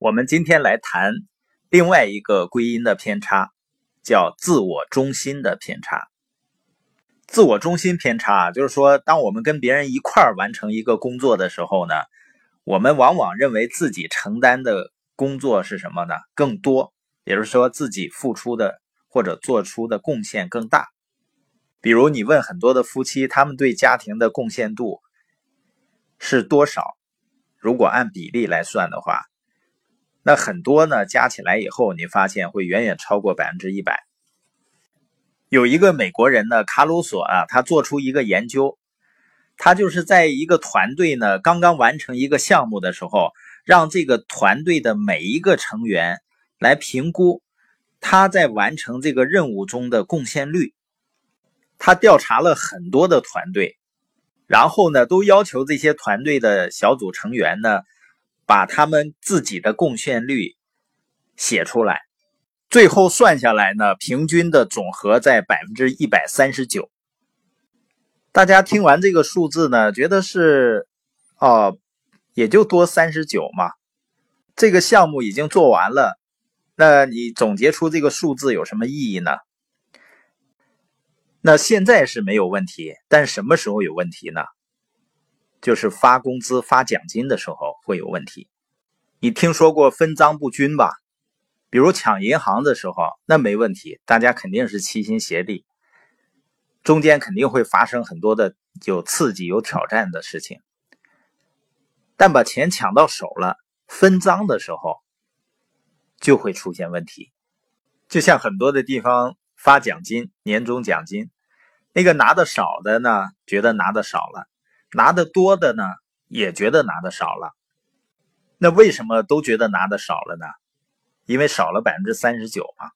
我们今天来谈另外一个归因的偏差，叫自我中心的偏差。自我中心偏差就是说，当我们跟别人一块儿完成一个工作的时候呢，我们往往认为自己承担的工作是什么呢？更多，也就是说自己付出的或者做出的贡献更大。比如你问很多的夫妻，他们对家庭的贡献度是多少？如果按比例来算的话，那很多呢加起来以后，你发现会远远超过百分之一百。有一个美国人呢，卡鲁索啊，他做出一个研究，他就是在一个团队呢刚刚完成一个项目的时候，让这个团队的每一个成员来评估他在完成这个任务中的贡献率。他调查了很多的团队，然后呢，都要求这些团队的小组成员呢，把他们自己的贡献率写出来。最后算下来呢，平均的总和在百分之一百三十九。大家听完这个数字呢，觉得是哦，也就多三十九嘛。这个项目已经做完了，那你总结出这个数字有什么意义呢？那现在是没有问题，但什么时候有问题呢？就是发工资、发奖金的时候会有问题。你听说过分赃不均吧？比如抢银行的时候，那没问题，大家肯定是齐心协力，中间肯定会发生很多的有刺激、有挑战的事情。但把钱抢到手了，分赃的时候就会出现问题。就像很多的地方发奖金、年终奖金，那个拿的少的呢，觉得拿的少了；拿的多的呢，也觉得拿的少了。那为什么都觉得拿的少了呢？因为少了百分之三十九嘛，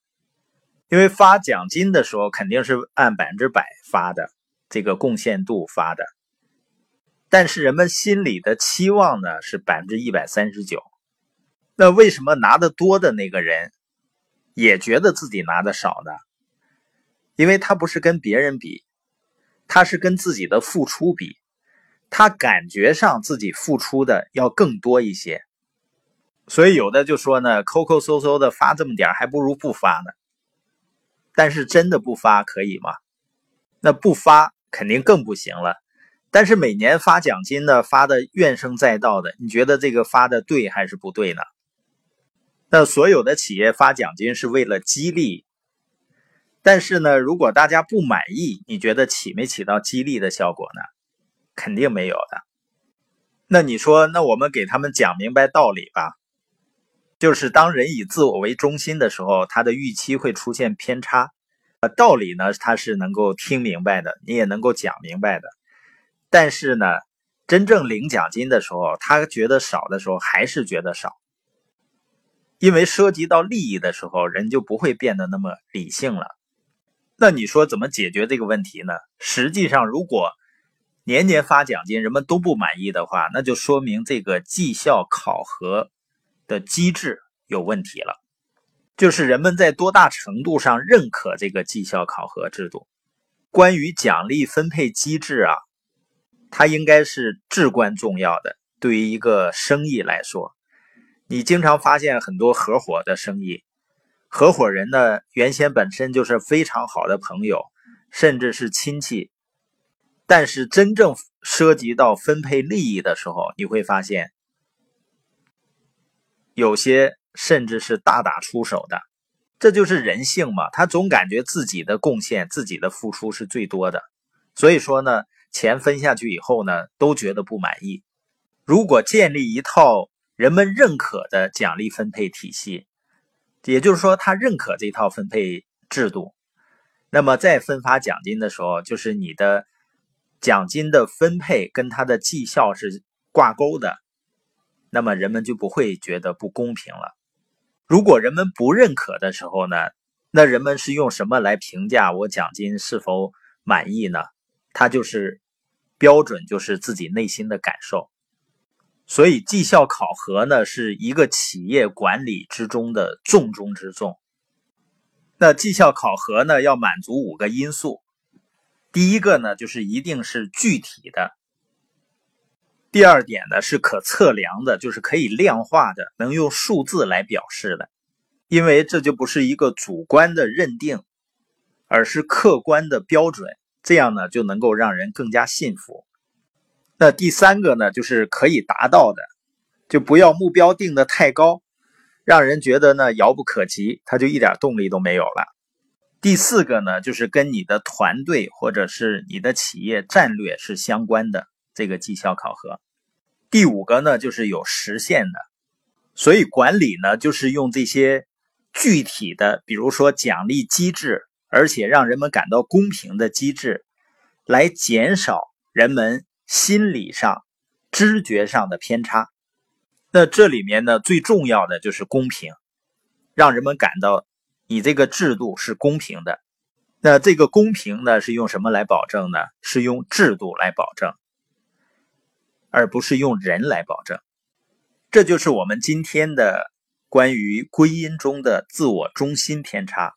因为发奖金的时候肯定是按百分之百发的这个贡献度发的，但是人们心里的期望呢是百分之一百三十九。那为什么拿的多的那个人也觉得自己拿的少呢？因为他不是跟别人比，他是跟自己的付出比，他感觉上自己付出的要更多一些。所以有的就说呢，抠抠搜搜的发这么点还不如不发呢。但是真的不发可以吗？那不发肯定更不行了。但是每年发奖金呢，发的怨声载道的，你觉得这个发的对还是不对呢？那所有的企业发奖金是为了激励，但是呢，如果大家不满意，你觉得起没起到激励的效果呢？肯定没有的。那你说，那我们给他们讲明白道理吧。就是当人以自我为中心的时候，他的预期会出现偏差。道理呢，他是能够听明白的，你也能够讲明白的。但是呢，真正领奖金的时候，他觉得少的时候，还是觉得少。因为涉及到利益的时候，人就不会变得那么理性了。那你说怎么解决这个问题呢？实际上，如果年年发奖金，人们都不满意的话，那就说明这个绩效考核。的机制有问题了，就是人们在多大程度上认可这个绩效考核制度？关于奖励分配机制啊，它应该是至关重要的。对于一个生意来说，你经常发现很多合伙的生意，合伙人呢原先本身就是非常好的朋友，甚至是亲戚，但是真正涉及到分配利益的时候，你会发现。有些甚至是大打出手的，这就是人性嘛。他总感觉自己的贡献、自己的付出是最多的，所以说呢，钱分下去以后呢，都觉得不满意。如果建立一套人们认可的奖励分配体系，也就是说，他认可这套分配制度，那么在分发奖金的时候，就是你的奖金的分配跟他的绩效是挂钩的。那么人们就不会觉得不公平了。如果人们不认可的时候呢？那人们是用什么来评价我奖金是否满意呢？他就是标准，就是自己内心的感受。所以绩效考核呢，是一个企业管理之中的重中之重。那绩效考核呢，要满足五个因素。第一个呢，就是一定是具体的。第二点呢是可测量的，就是可以量化的，能用数字来表示的，因为这就不是一个主观的认定，而是客观的标准，这样呢就能够让人更加信服。那第三个呢就是可以达到的，就不要目标定的太高，让人觉得呢遥不可及，他就一点动力都没有了。第四个呢就是跟你的团队或者是你的企业战略是相关的。这个绩效考核，第五个呢就是有实现的，所以管理呢就是用这些具体的，比如说奖励机制，而且让人们感到公平的机制，来减少人们心理上、知觉上的偏差。那这里面呢最重要的就是公平，让人们感到你这个制度是公平的。那这个公平呢是用什么来保证呢？是用制度来保证。而不是用人来保证，这就是我们今天的关于归因中的自我中心偏差。